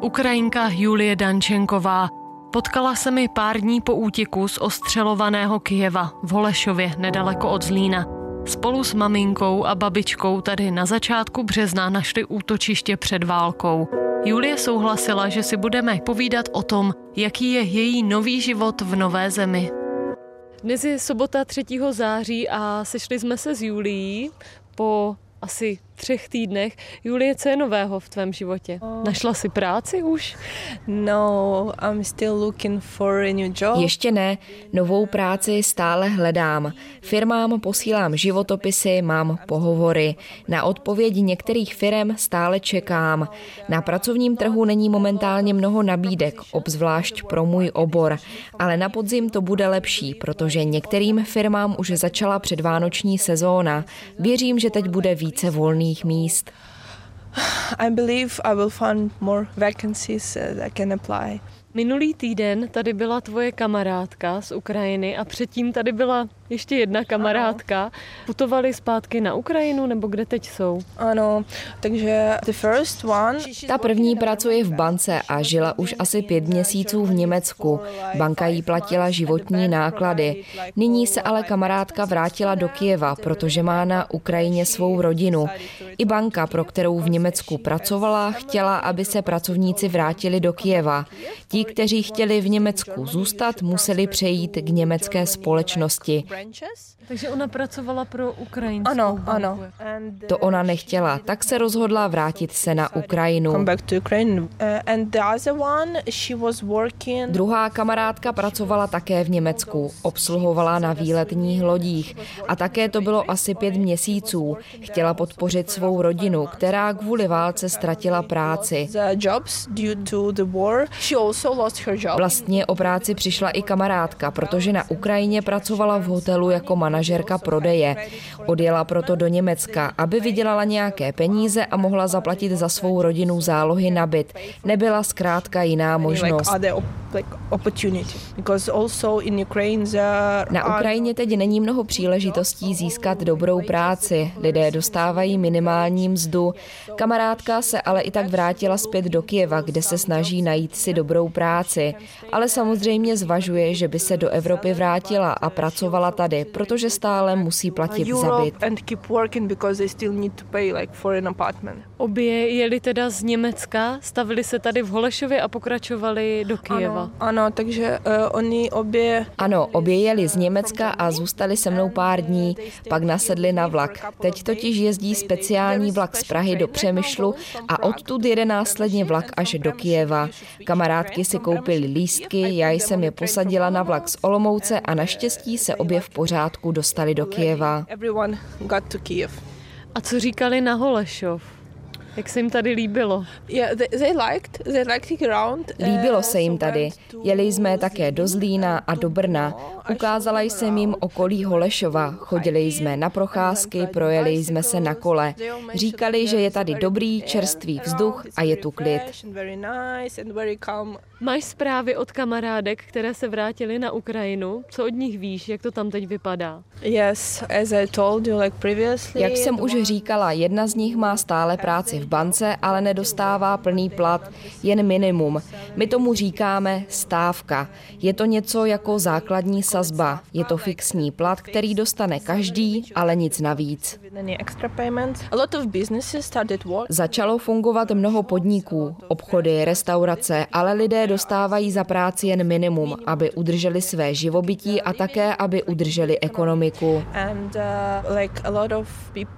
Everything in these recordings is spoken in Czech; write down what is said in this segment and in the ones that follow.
Ukrajinka Julie Dančenková. Potkala se mi pár dní po útěku z ostřelovaného Kijeva v Holešově nedaleko od Zlína. Spolu s maminkou a babičkou tady na začátku března našli útočiště před válkou. Julie souhlasila, že si budeme povídat o tom, jaký je její nový život v nové zemi. Dnes je sobota 3. září a sešli jsme se s Julií po asi třech týdnech. Julie, co je nového v tvém životě? Oh. Našla si práci už? No, I'm still looking for a new job. Ještě ne, novou práci stále hledám. Firmám posílám životopisy, mám pohovory. Na odpověď některých firm stále čekám. Na pracovním trhu není momentálně mnoho nabídek, obzvlášť pro můj obor, ale na podzim to bude lepší, protože některým firmám už začala předvánoční sezóna. Věřím, že teď bude více volný volných míst. I believe I will find more vacancies that I can apply. Minulý týden tady byla tvoje kamarádka z Ukrajiny a předtím tady byla ještě jedna kamarádka. Ano. Putovali zpátky na Ukrajinu nebo kde teď jsou? Ano, takže the first one... Ta první pracuje v bance a žila už asi pět měsíců v Německu. Banka jí platila životní náklady. Nyní se ale kamarádka vrátila do Kijeva, protože má na Ukrajině svou rodinu. I banka, pro kterou v Německu pracovala, chtěla, aby se pracovníci vrátili do Kijeva. Ti, kteří chtěli v Německu zůstat, museli přejít k německé společnosti. Takže ona pracovala pro ukrajinskou Ano, banku. ano. To ona nechtěla, tak se rozhodla vrátit se na Ukrajinu. Uh, Druhá kamarádka pracovala také v Německu, obsluhovala na výletních lodích a také to bylo asi pět měsíců. Chtěla podpořit svou rodinu, která kvůli válce ztratila práci. Vlastně o práci přišla i kamarádka, protože na Ukrajině pracovala v hotelu hotelu jako manažerka prodeje. Odjela proto do Německa, aby vydělala nějaké peníze a mohla zaplatit za svou rodinu zálohy na byt. Nebyla zkrátka jiná možnost. Na Ukrajině teď není mnoho příležitostí získat dobrou práci. Lidé dostávají minimální mzdu. Kamarádka se ale i tak vrátila zpět do Kieva, kde se snaží najít si dobrou práci. Ale samozřejmě zvažuje, že by se do Evropy vrátila a pracovala tady, protože stále musí platit za byt. Obě jeli teda z Německa, stavili se tady v Holešově a pokračovali do Kyjeva. Ano, ano takže uh, oni obě... Ano, obě jeli z Německa a zůstali se mnou pár dní, pak nasedli na vlak. Teď totiž jezdí speciální vlak z Prahy do Přemyšlu a odtud jede následně vlak až do Kijeva. Kamarádky si koupili lístky, já jsem je posadila na vlak z Olomouce a naštěstí se obě v pořádku dostali do Kijeva. A co říkali na Holešov? Jak se jim tady líbilo? Líbilo se jim tady. Jeli jsme také do Zlína a do Brna. Ukázala jsem jim okolí Holešova. Chodili jsme na procházky, projeli jsme se na kole. Říkali, že je tady dobrý, čerstvý vzduch a je tu klid. Máš zprávy od kamarádek, které se vrátily na Ukrajinu? Co od nich víš, jak to tam teď vypadá? Yes, as I told you, like previously, jak jsem už říkala, jedna z nich má stále práci v bance, ale nedostává plný plat, jen minimum. My tomu říkáme stávka. Je to něco jako základní sazba. Je to fixní plat, který dostane každý, ale nic navíc. Začalo fungovat mnoho podniků, obchody, restaurace, ale lidé dostávají za práci jen minimum, aby udrželi své živobytí a také, aby udrželi ekonomiku.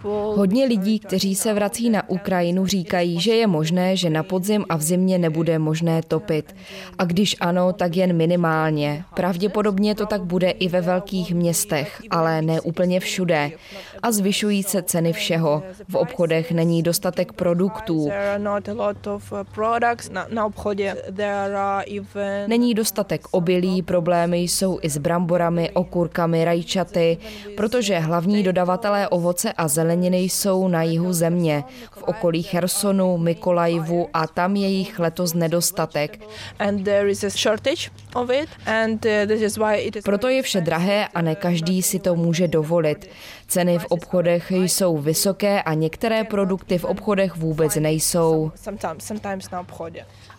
Uh, Hodně lidí, kteří se vrací na Ukrajinu, říkají, že je možné, že na podzim a v zimě nebude možné topit. A když ano, tak jen minimálně. Pravděpodobně to tak bude i ve velkých městech, ale ne úplně všude. A zvyšují se ceny všeho. V obchodech není dostatek produktů. Obchodě Není dostatek obilí, problémy jsou i s bramborami, okurkami, rajčaty, protože hlavní dodavatelé ovoce a zeleniny jsou na jihu země, v okolí Chersonu, Mykolajivu a tam je jich letos nedostatek. Proto je vše drahé a ne každý si to může dovolit. Ceny v obchodech jsou vysoké a některé produkty v obchodech vůbec nejsou.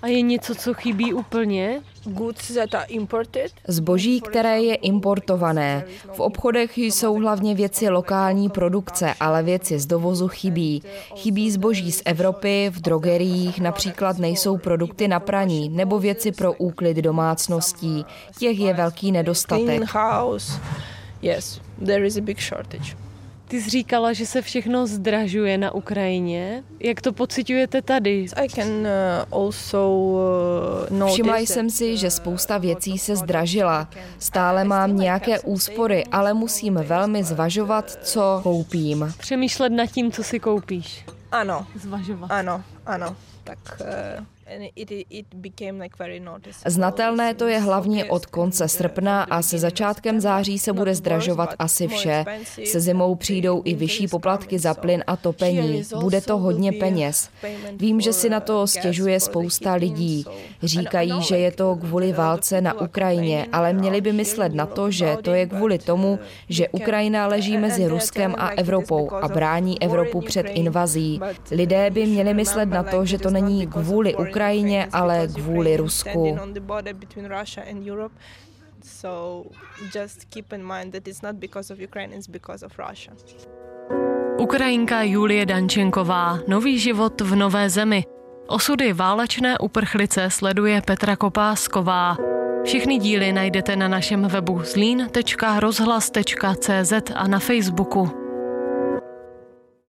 A je něco, co chybí úplně? Zboží, které je importované. V obchodech jsou hlavně věci lokální produkce, ale věci z dovozu chybí. Chybí zboží z Evropy, v drogeriích například nejsou produkty na praní nebo věci pro úklid domácností. Těch je velký nedostatek. Yes, there is a big shortage. Ty jsi říkala, že se všechno zdražuje na Ukrajině. Jak to pocitujete tady? Uh, uh, Všimla jsem si, že spousta věcí se zdražila. Stále mám nějaké úspory, ale musím velmi zvažovat, co koupím. Přemýšlet nad tím, co si koupíš. Ano. Zvažovat. Ano, ano. Tak uh, Znatelné to je hlavně od konce srpna a se začátkem září se bude zdražovat asi vše. Se zimou přijdou i vyšší poplatky za plyn a topení. Bude to hodně peněz. Vím, že si na to stěžuje spousta lidí. Říkají, že je to kvůli válce na Ukrajině, ale měli by myslet na to, že to je kvůli tomu, že Ukrajina leží mezi Ruskem a Evropou a brání Evropu před invazí. Lidé by měli myslet na to, že to není kvůli Ukrajině, Ukrajině, ale kvůli Rusku. Ukrajinka Julie Dančenková, nový život v nové zemi. Osudy válečné uprchlice sleduje Petra Kopásková. Všechny díly najdete na našem webu zlín.rozhlas.cz a na Facebooku.